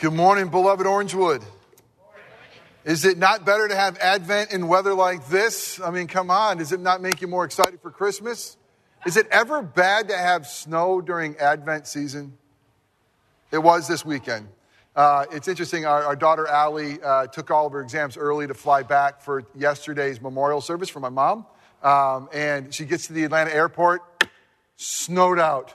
Good morning, beloved Orangewood. Is it not better to have Advent in weather like this? I mean, come on. Does it not make you more excited for Christmas? Is it ever bad to have snow during Advent season? It was this weekend. Uh, it's interesting. Our, our daughter Allie uh, took all of her exams early to fly back for yesterday's memorial service for my mom. Um, and she gets to the Atlanta airport, snowed out.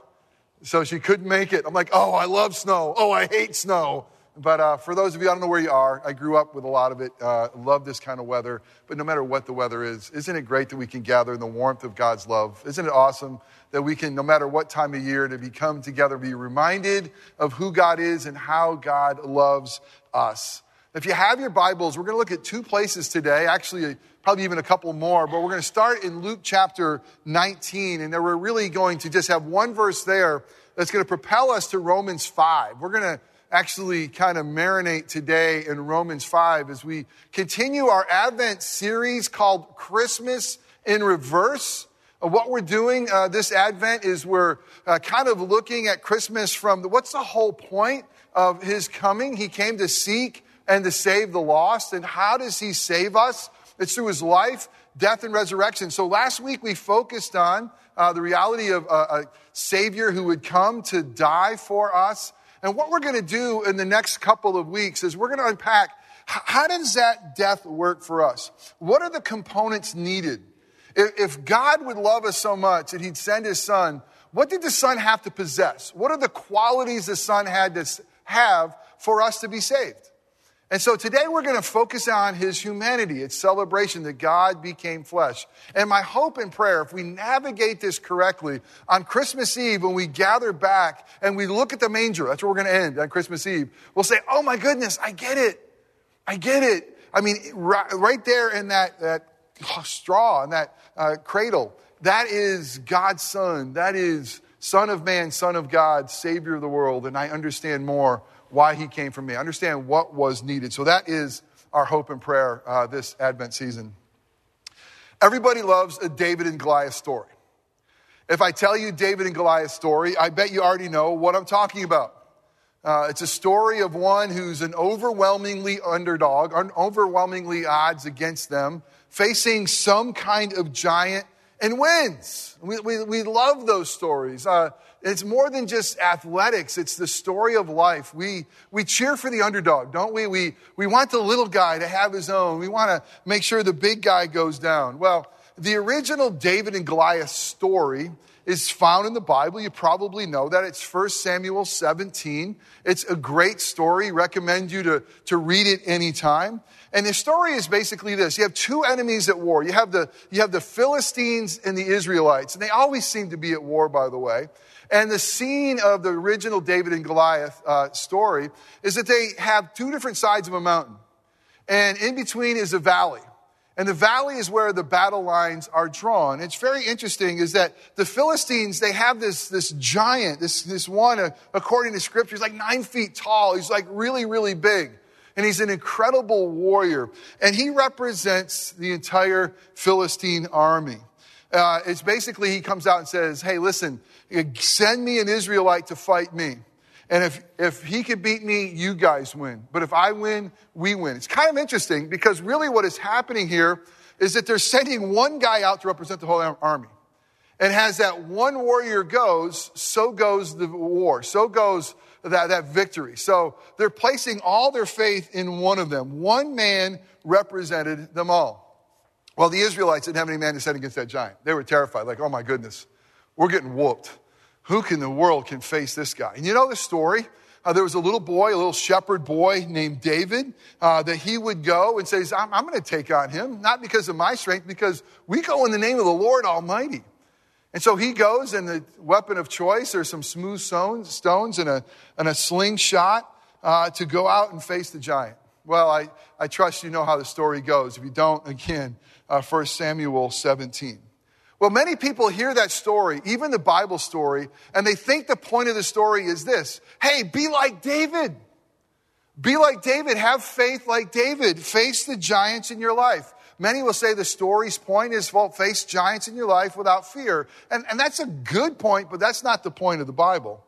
So she couldn't make it. I'm like, oh, I love snow. Oh, I hate snow. But uh, for those of you, I don't know where you are. I grew up with a lot of it. Uh, love this kind of weather. But no matter what the weather is, isn't it great that we can gather in the warmth of God's love? Isn't it awesome that we can, no matter what time of year, to be come together, be reminded of who God is and how God loves us? If you have your Bibles, we're going to look at two places today, actually, probably even a couple more, but we're going to start in Luke chapter 19. And we're really going to just have one verse there that's going to propel us to Romans 5. We're going to actually kind of marinate today in Romans 5 as we continue our Advent series called Christmas in Reverse. Uh, what we're doing uh, this Advent is we're uh, kind of looking at Christmas from the, what's the whole point of his coming? He came to seek and to save the lost. And how does he save us? It's through his life, death, and resurrection. So last week we focused on uh, the reality of a, a Savior who would come to die for us and what we're going to do in the next couple of weeks is we're going to unpack how does that death work for us? What are the components needed? If God would love us so much that he'd send his son, what did the son have to possess? What are the qualities the son had to have for us to be saved? And so today we're going to focus on his humanity, its celebration that God became flesh. And my hope and prayer, if we navigate this correctly, on Christmas Eve, when we gather back and we look at the manger, that's where we're going to end on Christmas Eve, we'll say, Oh my goodness, I get it. I get it. I mean, right, there in that, that straw, in that uh, cradle, that is God's Son. That is Son of Man, Son of God, Savior of the world. And I understand more why he came for me. Understand what was needed. So that is our hope and prayer uh, this Advent season. Everybody loves a David and Goliath story. If I tell you David and Goliath story, I bet you already know what I'm talking about. Uh, it's a story of one who's an overwhelmingly underdog, overwhelmingly odds against them, facing some kind of giant and wins. We, we, we love those stories. Uh, it's more than just athletics, it's the story of life. We, we cheer for the underdog, don't we? we? We want the little guy to have his own. We want to make sure the big guy goes down. Well, the original David and Goliath story is found in the Bible. You probably know that. It's 1 Samuel 17. It's a great story. Recommend you to, to read it anytime. And the story is basically this. You have two enemies at war. You have the, you have the Philistines and the Israelites. And they always seem to be at war, by the way. And the scene of the original David and Goliath uh, story is that they have two different sides of a mountain. And in between is a valley. And the valley is where the battle lines are drawn. It's very interesting is that the Philistines, they have this, this giant, this, this one, uh, according to scripture, he's like nine feet tall. He's like really, really big. And he's an incredible warrior. And he represents the entire Philistine army. Uh, it's basically, he comes out and says, Hey, listen, send me an Israelite to fight me. And if, if he could beat me, you guys win. But if I win, we win. It's kind of interesting because really what is happening here is that they're sending one guy out to represent the whole army. And as that one warrior goes, so goes the war. So goes that, that victory. So they're placing all their faith in one of them. One man represented them all. Well, the Israelites didn't have any man to stand against that giant. They were terrified, like, oh my goodness, we're getting whooped. Who in the world can face this guy? And you know the story? Uh, there was a little boy, a little shepherd boy named David, uh, that he would go and says, I'm, I'm going to take on him, not because of my strength, because we go in the name of the Lord Almighty. And so he goes, and the weapon of choice are some smooth stones and a, and a slingshot uh, to go out and face the giant. Well, I, I trust you know how the story goes. If you don't, again, uh, 1 Samuel 17. Well, many people hear that story, even the Bible story, and they think the point of the story is this hey, be like David. Be like David. Have faith like David. Face the giants in your life. Many will say the story's point is, well, face giants in your life without fear. And, and that's a good point, but that's not the point of the Bible.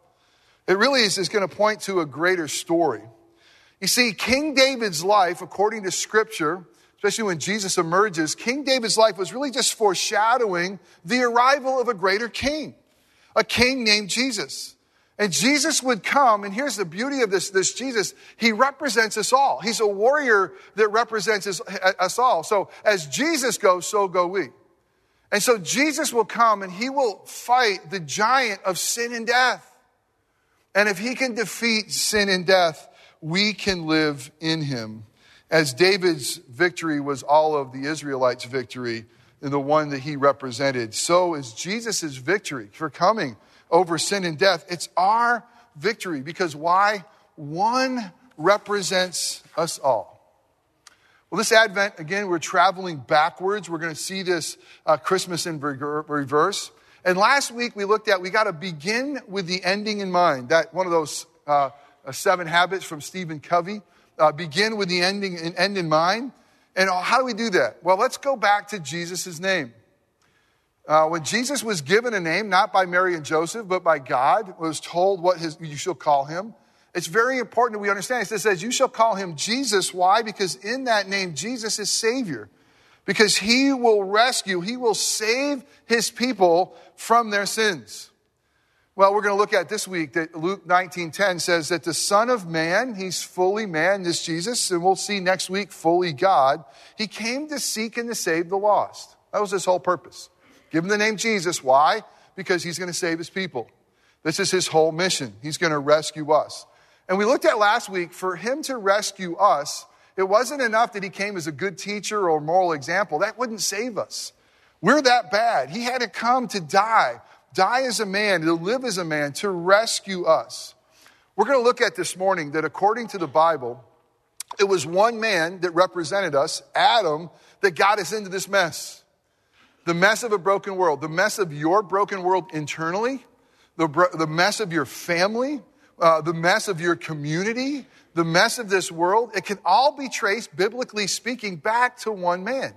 It really is, is going to point to a greater story. You see, King David's life, according to Scripture, especially when Jesus emerges, King David's life was really just foreshadowing the arrival of a greater king, a king named Jesus. And Jesus would come, and here's the beauty of this, this Jesus. He represents us all. He's a warrior that represents us, uh, us all. So as Jesus goes, so go we. And so Jesus will come and he will fight the giant of sin and death. And if he can defeat sin and death, we can live in him. As David's victory was all of the Israelites' victory, and the one that he represented, so is Jesus' victory for coming over sin and death. It's our victory because why? One represents us all. Well, this Advent, again, we're traveling backwards. We're going to see this uh, Christmas in reverse. And last week we looked at, we got to begin with the ending in mind. That one of those uh, uh, seven habits from Stephen Covey. Uh, begin with the ending and end in mind. And how do we do that? Well, let's go back to Jesus' name. Uh, when Jesus was given a name, not by Mary and Joseph, but by God, was told what his, you shall call him. It's very important that we understand. It says, You shall call him Jesus. Why? Because in that name, Jesus is Savior. Because he will rescue, he will save his people from their sins. Well, we're going to look at this week that Luke 19:10 says that the Son of Man, he's fully man, this Jesus, and we'll see next week fully God. He came to seek and to save the lost. That was his whole purpose. Give him the name Jesus. Why? Because he's going to save his people. This is his whole mission. He's going to rescue us. And we looked at last week, for him to rescue us, it wasn't enough that he came as a good teacher or moral example. That wouldn't save us. We're that bad. He had to come to die, die as a man, to live as a man, to rescue us. We're going to look at this morning that according to the Bible, it was one man that represented us, Adam, that got us into this mess the mess of a broken world, the mess of your broken world internally, the, the mess of your family, uh, the mess of your community, the mess of this world, it can all be traced, biblically speaking, back to one man.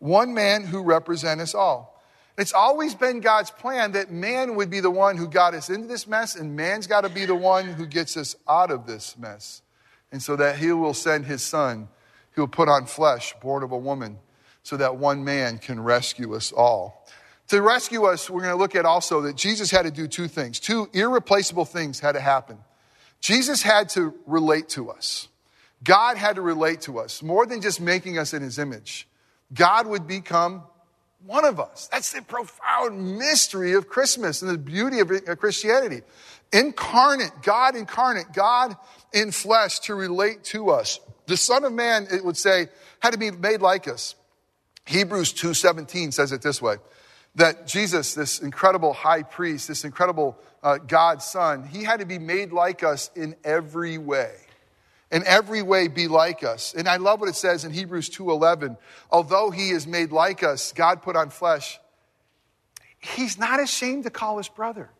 One man who represents us all. It's always been God's plan that man would be the one who got us into this mess, and man's got to be the one who gets us out of this mess. And so that he will send his son, who will put on flesh, born of a woman so that one man can rescue us all. To rescue us, we're going to look at also that Jesus had to do two things. Two irreplaceable things had to happen. Jesus had to relate to us. God had to relate to us more than just making us in his image. God would become one of us. That's the profound mystery of Christmas and the beauty of Christianity. Incarnate, God incarnate, God in flesh to relate to us. The Son of Man, it would say, had to be made like us. Hebrews 2:17 says it this way that Jesus, this incredible high priest, this incredible uh, God's son, he had to be made like us in every way. In every way be like us. And I love what it says in Hebrews 2:11, although he is made like us, God put on flesh. He's not ashamed to call his brother.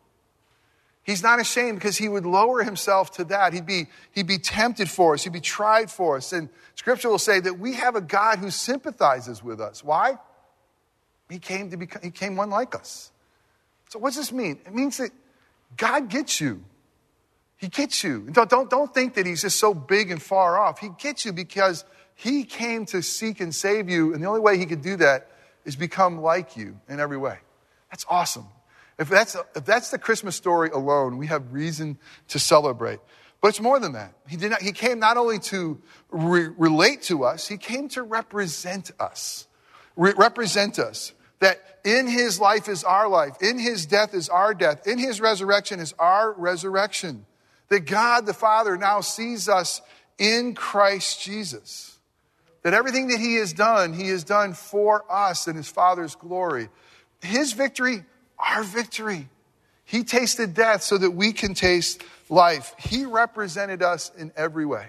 He's not ashamed because he would lower himself to that. He'd be, he'd be tempted for us. He'd be tried for us. And scripture will say that we have a God who sympathizes with us. Why? He came to become, he came one like us. So what does this mean? It means that God gets you. He gets you. Don't, don't, don't think that he's just so big and far off. He gets you because he came to seek and save you. And the only way he could do that is become like you in every way. That's awesome. If that's, if that's the Christmas story alone, we have reason to celebrate. But it's more than that. He, did not, he came not only to re- relate to us, he came to represent us. Re- represent us. That in his life is our life, in his death is our death, in his resurrection is our resurrection. That God the Father now sees us in Christ Jesus. That everything that he has done, he has done for us in his Father's glory. His victory our victory. He tasted death so that we can taste life. He represented us in every way.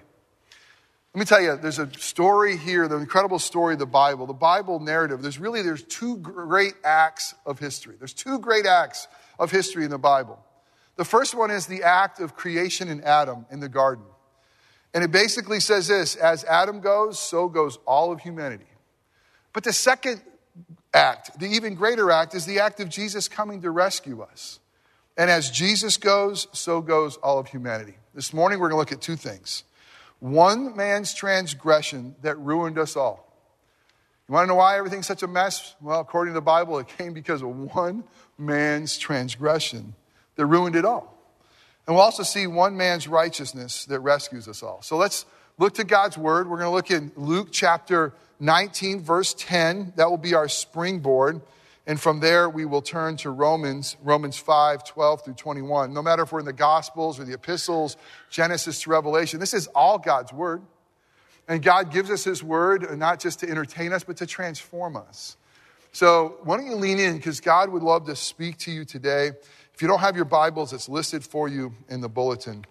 Let me tell you, there's a story here, the incredible story of the Bible, the Bible narrative. There's really there's two great acts of history. There's two great acts of history in the Bible. The first one is the act of creation in Adam in the garden. And it basically says this as Adam goes, so goes all of humanity. But the second act, the even greater act, is the act of Jesus coming to rescue us. And as Jesus goes, so goes all of humanity. This morning, we're going to look at two things. one man's transgression that ruined us all. You want to know why everything's such a mess? Well, according to the Bible, it came because of one man's transgression that ruined it all. And we'll also see one man's righteousness that rescues us all. So let's look to God's word. We're going to look in Luke chapter 19, verse 10. That will be our springboard. And from there, we will turn to Romans, Romans 5, 12 through 21. No matter if we're in the Gospels or the epistles, Genesis to Revelation, this is all God's word. And God gives us his word uh, not just to entertain us, but to transform us. So why don't you lean in because God would love to speak to you today. If you don't have your Bibles, it's listed for you in the bulletin.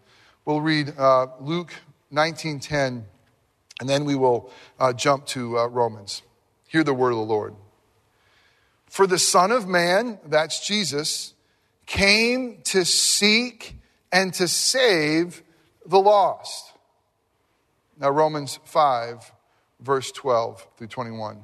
We'll read uh, Luke 19:10, and then we will uh, jump to uh, Romans. Hear the word of the Lord. For the Son of Man, that's Jesus, came to seek and to save the lost. Now, Romans 5, verse 12 through 21.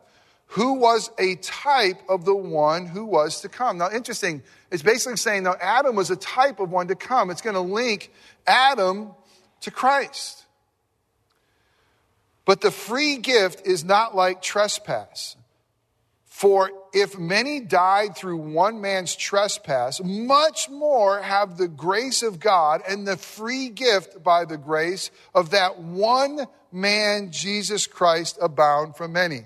who was a type of the one who was to come. Now, interesting, it's basically saying now Adam was a type of one to come. It's going to link Adam to Christ. But the free gift is not like trespass. For if many died through one man's trespass, much more have the grace of God and the free gift by the grace of that one man, Jesus Christ, abound for many.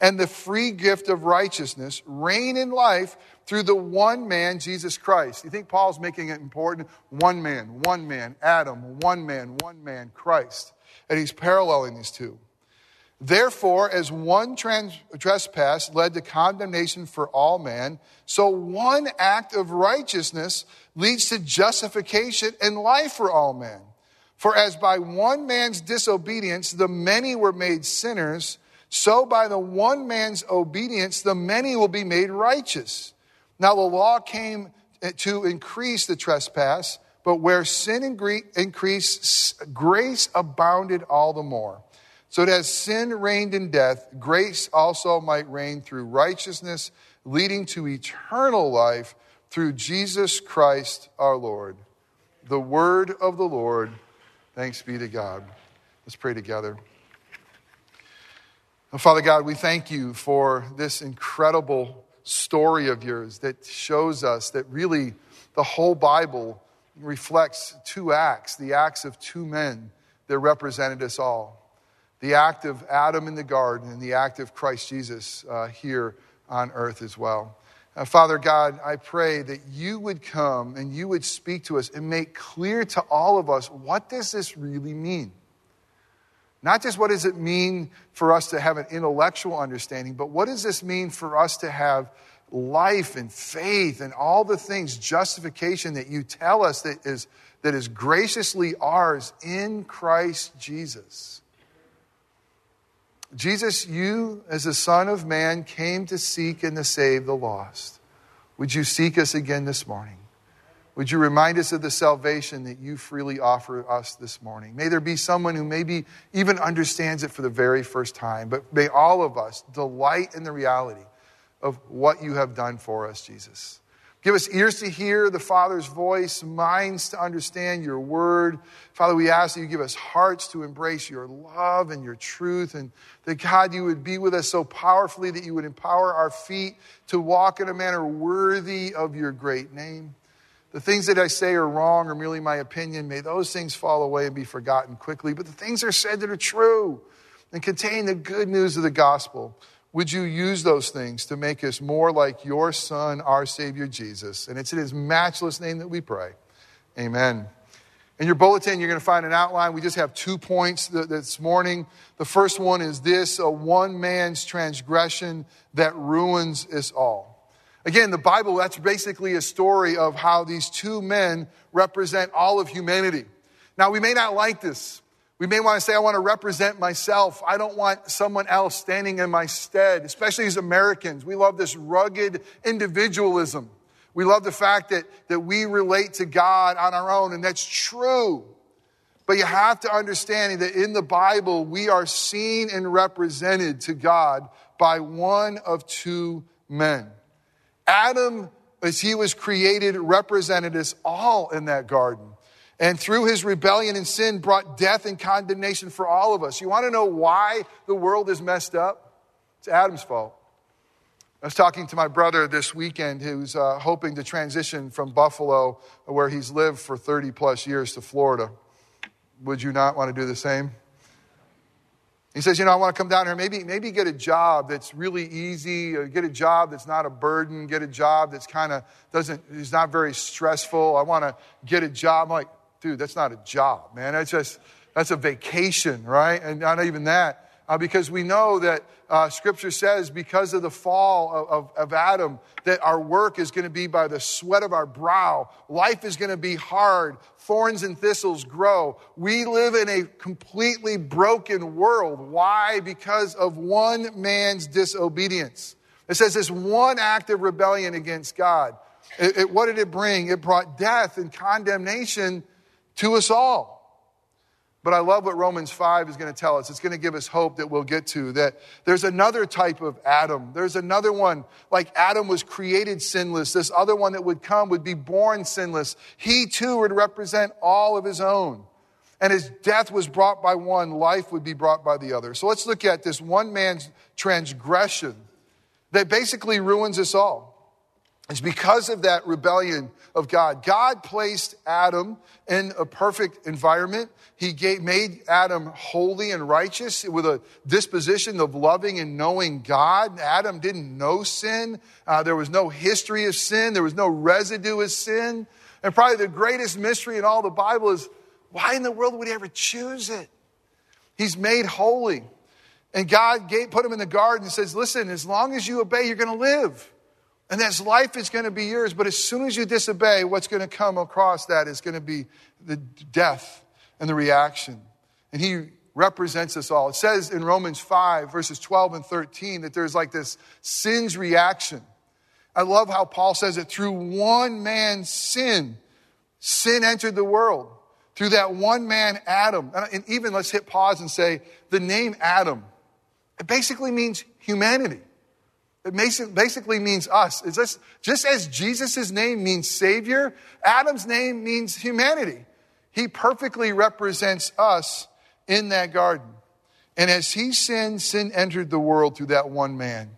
and the free gift of righteousness reign in life through the one man, Jesus Christ. You think Paul's making it important? One man, one man, Adam, one man, one man, Christ. And he's paralleling these two. Therefore, as one trans- trespass led to condemnation for all men, so one act of righteousness leads to justification and life for all men. For as by one man's disobedience the many were made sinners, so by the one man's obedience the many will be made righteous. Now the law came to increase the trespass, but where sin increased, grace abounded all the more so that as sin reigned in death, grace also might reign through righteousness, leading to eternal life through Jesus Christ our Lord. The word of the Lord. Thanks be to God. Let's pray together. Father God, we thank you for this incredible story of yours that shows us that really the whole Bible reflects two acts the acts of two men that represented us all the act of Adam in the garden and the act of Christ Jesus uh, here on earth as well. Uh, Father God, I pray that you would come and you would speak to us and make clear to all of us what does this really mean? Not just what does it mean for us to have an intellectual understanding, but what does this mean for us to have life and faith and all the things, justification that you tell us that is, that is graciously ours in Christ Jesus. Jesus, you, as the Son of Man, came to seek and to save the lost. Would you seek us again this morning? Would you remind us of the salvation that you freely offer us this morning? May there be someone who maybe even understands it for the very first time, but may all of us delight in the reality of what you have done for us, Jesus. Give us ears to hear the Father's voice, minds to understand your word. Father, we ask that you give us hearts to embrace your love and your truth, and that God, you would be with us so powerfully that you would empower our feet to walk in a manner worthy of your great name. The things that I say are wrong or merely my opinion, may those things fall away and be forgotten quickly. But the things are said that are true and contain the good news of the gospel would you use those things to make us more like your Son, our Savior Jesus? And it's in His matchless name that we pray. Amen. In your bulletin, you're going to find an outline. We just have two points this morning. The first one is this a one man's transgression that ruins us all. Again, the Bible, that's basically a story of how these two men represent all of humanity. Now, we may not like this. We may want to say, I want to represent myself. I don't want someone else standing in my stead, especially as Americans. We love this rugged individualism. We love the fact that, that we relate to God on our own, and that's true. But you have to understand that in the Bible, we are seen and represented to God by one of two men. Adam, as he was created, represented us all in that garden and through his rebellion and sin brought death and condemnation for all of us. You want to know why the world is messed up? It's Adam's fault. I was talking to my brother this weekend who's uh, hoping to transition from Buffalo, where he's lived for 30 plus years, to Florida. Would you not want to do the same? He says, You know, I want to come down here, maybe, maybe get a job that's really easy, get a job that's not a burden, get a job that's kind of doesn't, is not very stressful. I want to get a job. I'm like, dude, that's not a job, man. That's just, that's a vacation, right? And not even that. Uh, because we know that uh, Scripture says, because of the fall of, of, of Adam, that our work is going to be by the sweat of our brow. Life is going to be hard. Thorns and thistles grow. We live in a completely broken world. Why? Because of one man's disobedience. It says this one act of rebellion against God. It, it, what did it bring? It brought death and condemnation to us all. But I love what Romans 5 is going to tell us. It's going to give us hope that we'll get to that there's another type of Adam. There's another one, like Adam was created sinless. This other one that would come would be born sinless. He too would represent all of his own. And his death was brought by one, life would be brought by the other. So let's look at this one man's transgression that basically ruins us all. It's because of that rebellion of God. God placed Adam in a perfect environment. He gave, made Adam holy and righteous with a disposition of loving and knowing God. Adam didn't know sin. Uh, there was no history of sin. There was no residue of sin. And probably the greatest mystery in all the Bible is why in the world would he ever choose it? He's made holy. And God gave, put him in the garden and says, listen, as long as you obey, you're going to live. And this life is going to be yours, but as soon as you disobey, what's going to come across that is going to be the death and the reaction. And he represents us all. It says in Romans 5, verses 12 and 13, that there's like this sin's reaction. I love how Paul says it through one man's sin, sin entered the world. Through that one man, Adam. And even let's hit pause and say the name Adam, it basically means humanity. It basically means us. It's just, just as Jesus' name means Savior, Adam's name means humanity. He perfectly represents us in that garden. And as he sinned, sin entered the world through that one man.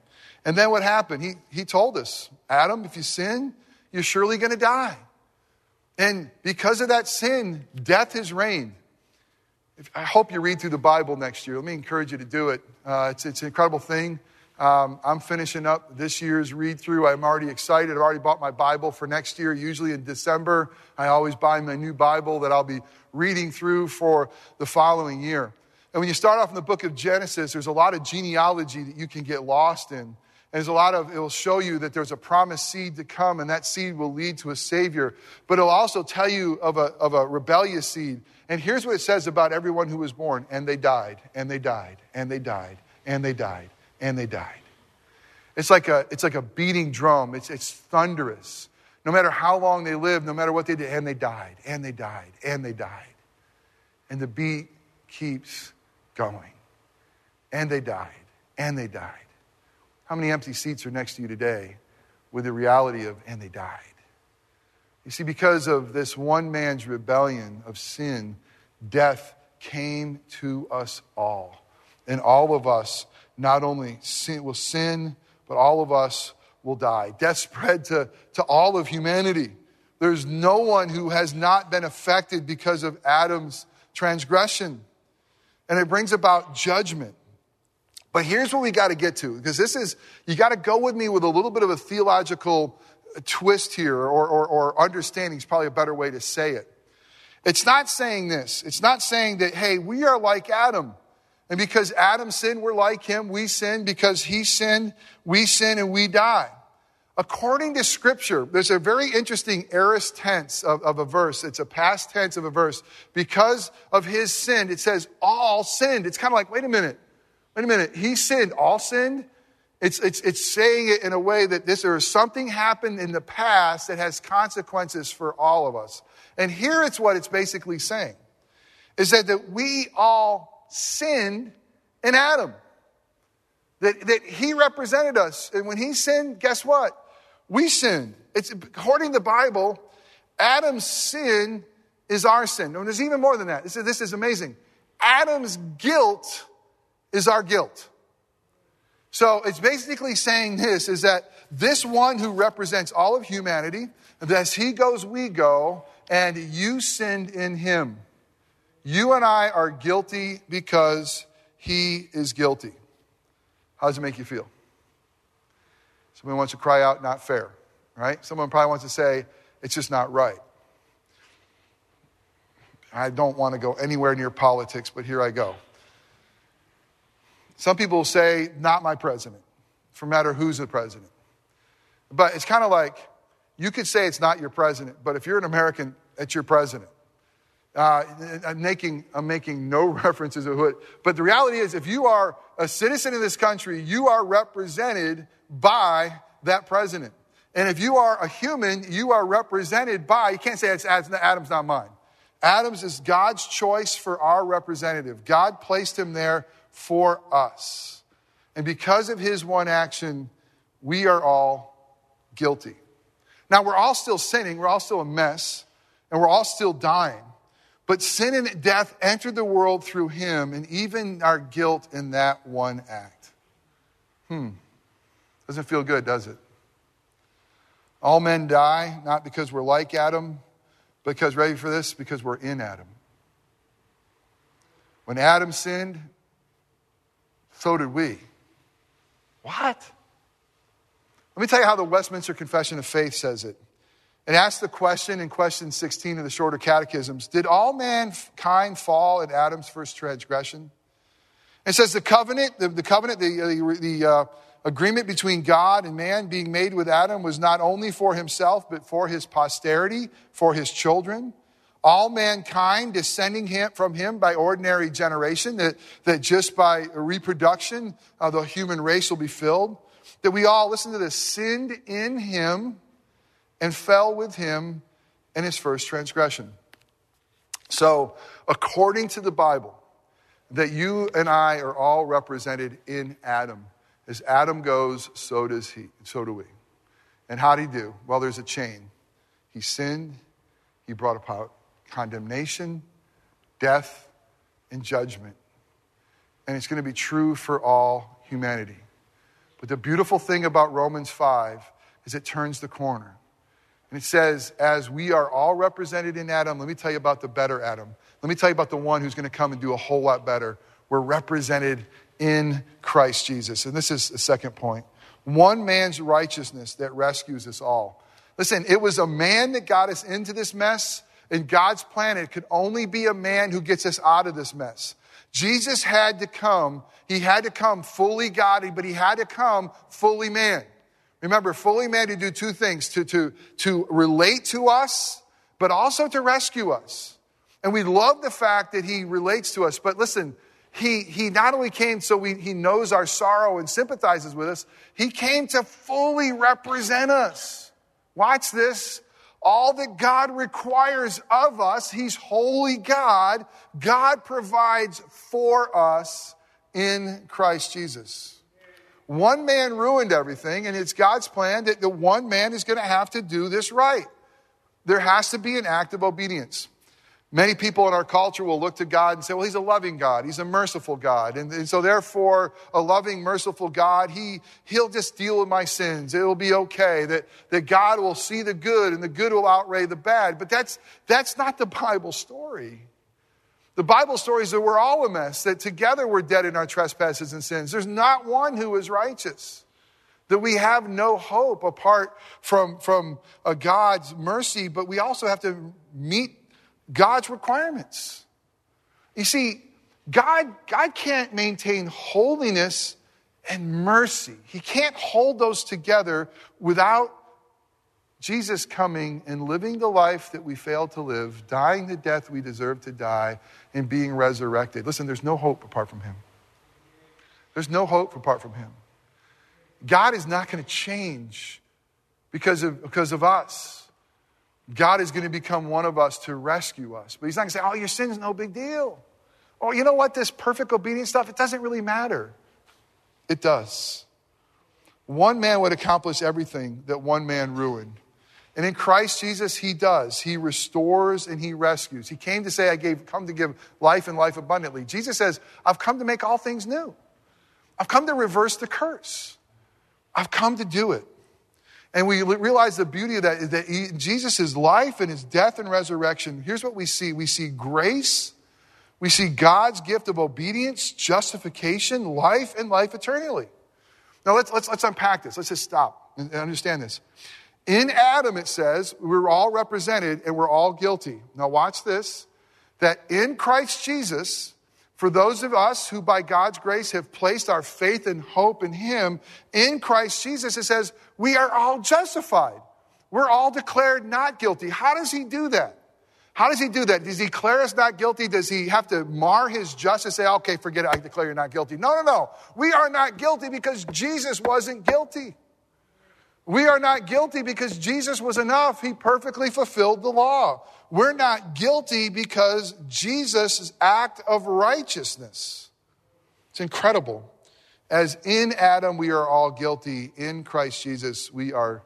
And then what happened? He, he told us, Adam, if you sin, you're surely going to die. And because of that sin, death has reigned. I hope you read through the Bible next year. Let me encourage you to do it. Uh, it's, it's an incredible thing. Um, I'm finishing up this year's read through. I'm already excited. I've already bought my Bible for next year. Usually in December, I always buy my new Bible that I'll be reading through for the following year. And when you start off in the book of Genesis, there's a lot of genealogy that you can get lost in. And there's a lot of, it will show you that there's a promised seed to come, and that seed will lead to a Savior. But it'll also tell you of a, of a rebellious seed. And here's what it says about everyone who was born and they died, and they died, and they died, and they died and they died. It's like a, it's like a beating drum, it's, it's thunderous. No matter how long they lived, no matter what they did, and they died, and they died, and they died. And the beat keeps going. And they died, and they died. How many empty seats are next to you today with the reality of, and they died? You see, because of this one man's rebellion of sin, death came to us all. And all of us not only sin, will sin, but all of us will die. Death spread to, to all of humanity. There's no one who has not been affected because of Adam's transgression. And it brings about judgment. But here's what we got to get to, because this is, you got to go with me with a little bit of a theological twist here, or, or, or understanding is probably a better way to say it. It's not saying this. It's not saying that, hey, we are like Adam. And because Adam sinned, we're like him. We sin because he sinned, we sin and we die. According to scripture, there's a very interesting aorist tense of, of, a verse. It's a past tense of a verse. Because of his sin, it says all sinned. It's kind of like, wait a minute, wait a minute. He sinned, all sinned? It's, it's, it's saying it in a way that this, is something happened in the past that has consequences for all of us. And here it's what it's basically saying is that, that we all sinned in Adam. That, that he represented us. And when he sinned, guess what? We sinned. It's according to the Bible, Adam's sin is our sin. No, there's even more than that. This is, this is amazing. Adam's guilt is our guilt. So it's basically saying this is that this one who represents all of humanity, as he goes, we go, and you sinned in him. You and I are guilty because he is guilty. How does it make you feel? Somebody wants to cry out, not fair, right? Someone probably wants to say, it's just not right. I don't want to go anywhere near politics, but here I go. Some people say, not my president, for matter who's the president. But it's kind of like you could say it's not your president, but if you're an American, it's your president. Uh, I'm, making, I'm making no references to who it, but the reality is, if you are a citizen of this country, you are represented by that president. And if you are a human, you are represented by, you can't say it's Adam's not mine. Adam's is God's choice for our representative. God placed him there for us. And because of his one action, we are all guilty. Now, we're all still sinning, we're all still a mess, and we're all still dying. But sin and death entered the world through him, and even our guilt in that one act. Hmm. Doesn't feel good, does it? All men die, not because we're like Adam, because, ready for this? Because we're in Adam. When Adam sinned, so did we. What? Let me tell you how the Westminster Confession of Faith says it. It asks the question in question 16 of the shorter catechisms Did all mankind fall in Adam's first transgression? It says the covenant, the, the covenant, the, the, the uh, agreement between God and man being made with Adam was not only for himself, but for his posterity, for his children all mankind descending him, from him by ordinary generation, that, that just by reproduction uh, the human race will be filled. That we all, listen to this, sinned in him and fell with him in his first transgression. So, according to the Bible, that you and I are all represented in Adam. As Adam goes, so does he, so do we. And how did he do? Well, there's a chain. He sinned, he brought about condemnation, death, and judgment. And it's going to be true for all humanity. But the beautiful thing about Romans 5 is it turns the corner. And it says, as we are all represented in Adam, let me tell you about the better Adam. Let me tell you about the one who's going to come and do a whole lot better. We're represented in Christ Jesus. And this is the second point one man's righteousness that rescues us all. Listen, it was a man that got us into this mess, and God's plan, it could only be a man who gets us out of this mess. Jesus had to come. He had to come fully God, but he had to come fully man. Remember, fully man to do two things to, to, to relate to us, but also to rescue us. And we love the fact that he relates to us. But listen, he, he not only came so we, he knows our sorrow and sympathizes with us, he came to fully represent us. Watch this all that God requires of us, He's holy God, God provides for us in Christ Jesus. One man ruined everything, and it's God's plan that the one man is going to have to do this right. There has to be an act of obedience. Many people in our culture will look to God and say, well, he's a loving God. He's a merciful God. And, and, so therefore, a loving, merciful God, he, he'll just deal with my sins. It'll be okay. That, that God will see the good and the good will outweigh the bad. But that's, that's not the Bible story. The Bible stories that we're all a mess, that together we're dead in our trespasses and sins. There's not one who is righteous. That we have no hope apart from, from God's mercy, but we also have to meet God's requirements. You see, God, God can't maintain holiness and mercy. He can't hold those together without Jesus coming and living the life that we failed to live, dying the death we deserve to die, and being resurrected. Listen, there's no hope apart from Him. There's no hope apart from Him. God is not going to change because of, because of us. God is going to become one of us to rescue us. But He's not going to say, oh, your sin's no big deal. Oh, you know what? This perfect obedience stuff, it doesn't really matter. It does. One man would accomplish everything that one man ruined. And in Christ Jesus, he does. He restores and he rescues. He came to say, I gave, come to give life and life abundantly. Jesus says, I've come to make all things new. I've come to reverse the curse. I've come to do it. And we realize the beauty of that is that he, Jesus' life and his death and resurrection, here's what we see. We see grace. We see God's gift of obedience, justification, life, and life eternally. Now let's, let's, let's unpack this. Let's just stop and understand this. In Adam, it says, we're all represented and we're all guilty. Now, watch this that in Christ Jesus, for those of us who by God's grace have placed our faith and hope in Him, in Christ Jesus, it says, we are all justified. We're all declared not guilty. How does He do that? How does He do that? Does He declare us not guilty? Does He have to mar His justice, say, okay, forget it, I declare you're not guilty? No, no, no. We are not guilty because Jesus wasn't guilty. We are not guilty because Jesus was enough. He perfectly fulfilled the law. We're not guilty because Jesus' act of righteousness. It's incredible. As in Adam we are all guilty, in Christ Jesus we are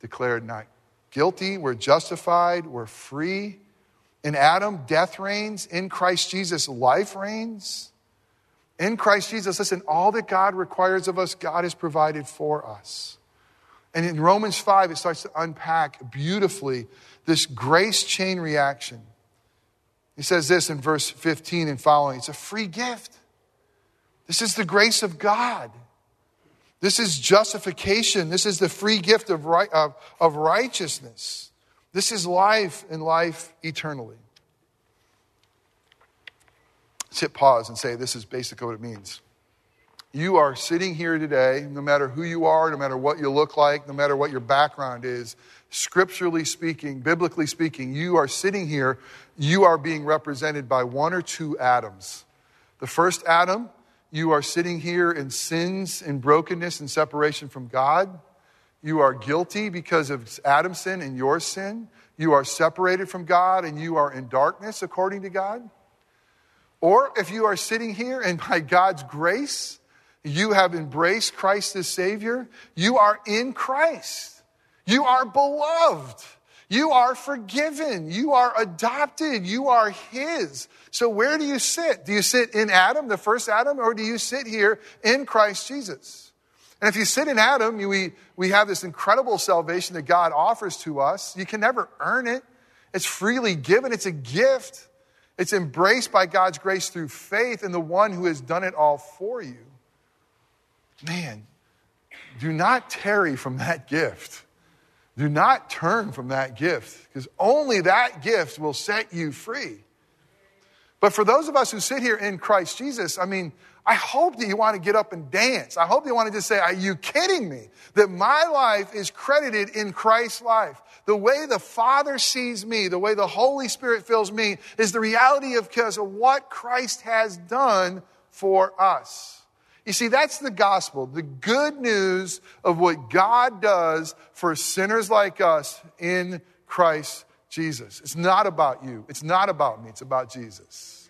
declared not guilty. We're justified. We're free. In Adam, death reigns. In Christ Jesus, life reigns. In Christ Jesus, listen, all that God requires of us, God has provided for us. And in Romans 5, it starts to unpack beautifully this grace chain reaction. He says this in verse 15 and following it's a free gift. This is the grace of God. This is justification. This is the free gift of, right, of, of righteousness. This is life and life eternally. Let's hit pause and say this is basically what it means you are sitting here today, no matter who you are, no matter what you look like, no matter what your background is, scripturally speaking, biblically speaking, you are sitting here, you are being represented by one or two Adams. The first Adam, you are sitting here in sins and brokenness and separation from God. You are guilty because of Adam's sin and your sin. You are separated from God and you are in darkness according to God. Or if you are sitting here and by God's grace, you have embraced Christ as Savior, you are in Christ. You are beloved. You are forgiven. You are adopted. You are His. So, where do you sit? Do you sit in Adam, the first Adam, or do you sit here in Christ Jesus? And if you sit in Adam, we, we have this incredible salvation that God offers to us. You can never earn it, it's freely given, it's a gift. It's embraced by God's grace through faith in the one who has done it all for you man, do not tarry from that gift. Do not turn from that gift because only that gift will set you free. But for those of us who sit here in Christ Jesus, I mean, I hope that you want to get up and dance. I hope you want to just say, Are you kidding me? That my life is credited in Christ's life. The way the Father sees me, the way the Holy Spirit fills me, is the reality of because of what Christ has done for us. You see, that's the gospel, the good news of what God does for sinners like us in Christ Jesus. It's not about you, it's not about me, it's about Jesus.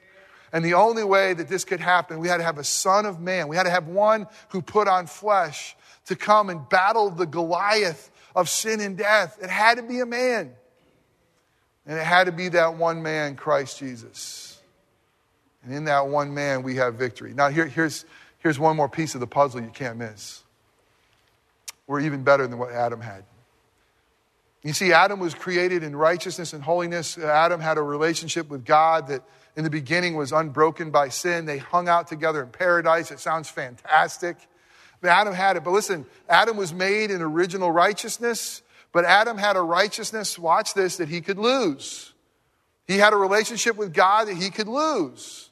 And the only way that this could happen, we had to have a son of man. We had to have one who put on flesh to come and battle the Goliath of sin and death. It had to be a man. And it had to be that one man, Christ Jesus. And in that one man, we have victory. Now, here, here's, Here's one more piece of the puzzle you can't miss. We're even better than what Adam had. You see, Adam was created in righteousness and holiness. Adam had a relationship with God that in the beginning was unbroken by sin. They hung out together in paradise. It sounds fantastic. Adam had it. But listen, Adam was made in original righteousness, but Adam had a righteousness, watch this, that he could lose. He had a relationship with God that he could lose.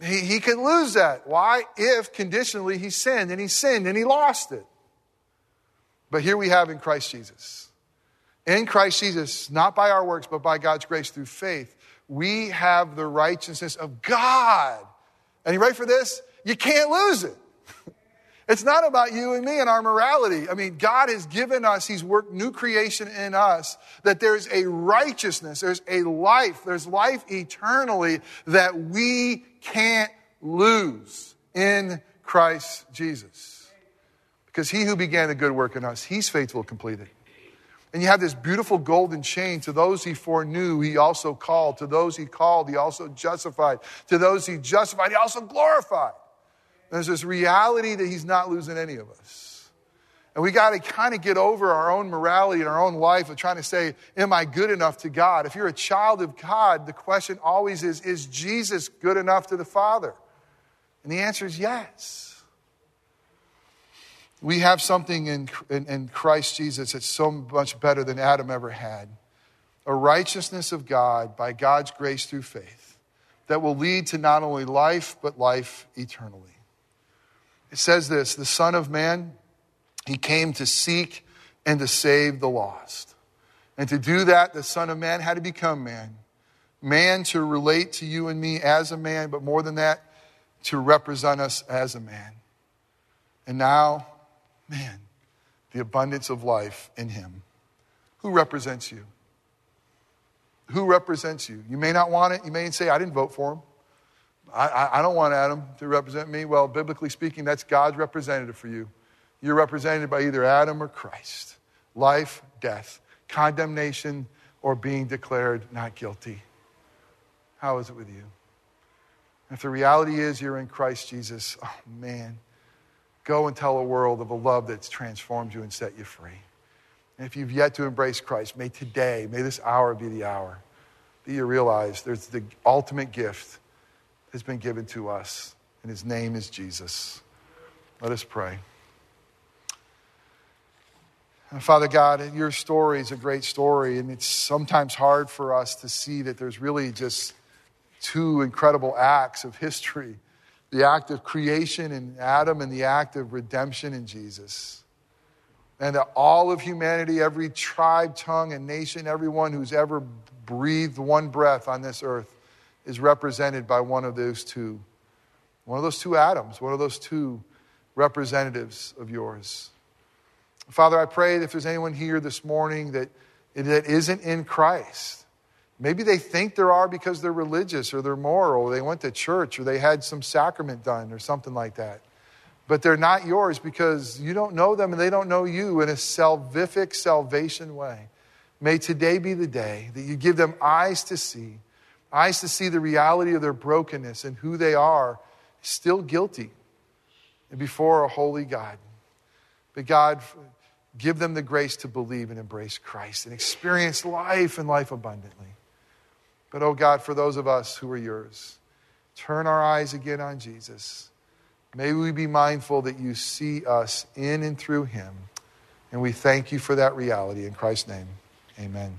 He, he could lose that. Why? If conditionally he sinned, and he sinned and he lost it. But here we have in Christ Jesus. In Christ Jesus, not by our works, but by God's grace through faith, we have the righteousness of God. And you ready for this? You can't lose it. It's not about you and me and our morality. I mean, God has given us, He's worked new creation in us, that there's a righteousness, there's a life, there's life eternally that we can't lose in Christ Jesus. Because He who began the good work in us, He's faithful to complete it. And you have this beautiful golden chain. To those he foreknew, he also called. To those he called, he also justified. To those he justified, he also glorified. There's this reality that he's not losing any of us. And we got to kind of get over our own morality and our own life of trying to say, Am I good enough to God? If you're a child of God, the question always is, Is Jesus good enough to the Father? And the answer is yes. We have something in, in, in Christ Jesus that's so much better than Adam ever had a righteousness of God by God's grace through faith that will lead to not only life, but life eternally. It says this the Son of Man, he came to seek and to save the lost. And to do that, the Son of Man had to become man. Man to relate to you and me as a man, but more than that, to represent us as a man. And now, man, the abundance of life in him. Who represents you? Who represents you? You may not want it. You may say, I didn't vote for him. I, I don't want Adam to represent me. Well, biblically speaking, that's God's representative for you. You're represented by either Adam or Christ life, death, condemnation, or being declared not guilty. How is it with you? If the reality is you're in Christ Jesus, oh man, go and tell a world of a love that's transformed you and set you free. And if you've yet to embrace Christ, may today, may this hour be the hour that you realize there's the ultimate gift that's been given to us, and his name is Jesus. Let us pray. And Father God, your story is a great story, and it's sometimes hard for us to see that there's really just two incredible acts of history the act of creation in Adam and the act of redemption in Jesus. And that all of humanity, every tribe, tongue, and nation, everyone who's ever breathed one breath on this earth, is represented by one of those two. One of those two Adams, one of those two representatives of yours. Father, I pray that if there's anyone here this morning that, that isn't in Christ, maybe they think there are because they're religious or they're moral, or they went to church or they had some sacrament done or something like that. But they're not yours because you don't know them and they don't know you in a salvific salvation way. May today be the day that you give them eyes to see eyes to see the reality of their brokenness and who they are, still guilty and before a holy God. But God, give them the grace to believe and embrace Christ and experience life and life abundantly. But, oh God, for those of us who are yours, turn our eyes again on Jesus. May we be mindful that you see us in and through him. And we thank you for that reality. In Christ's name, amen.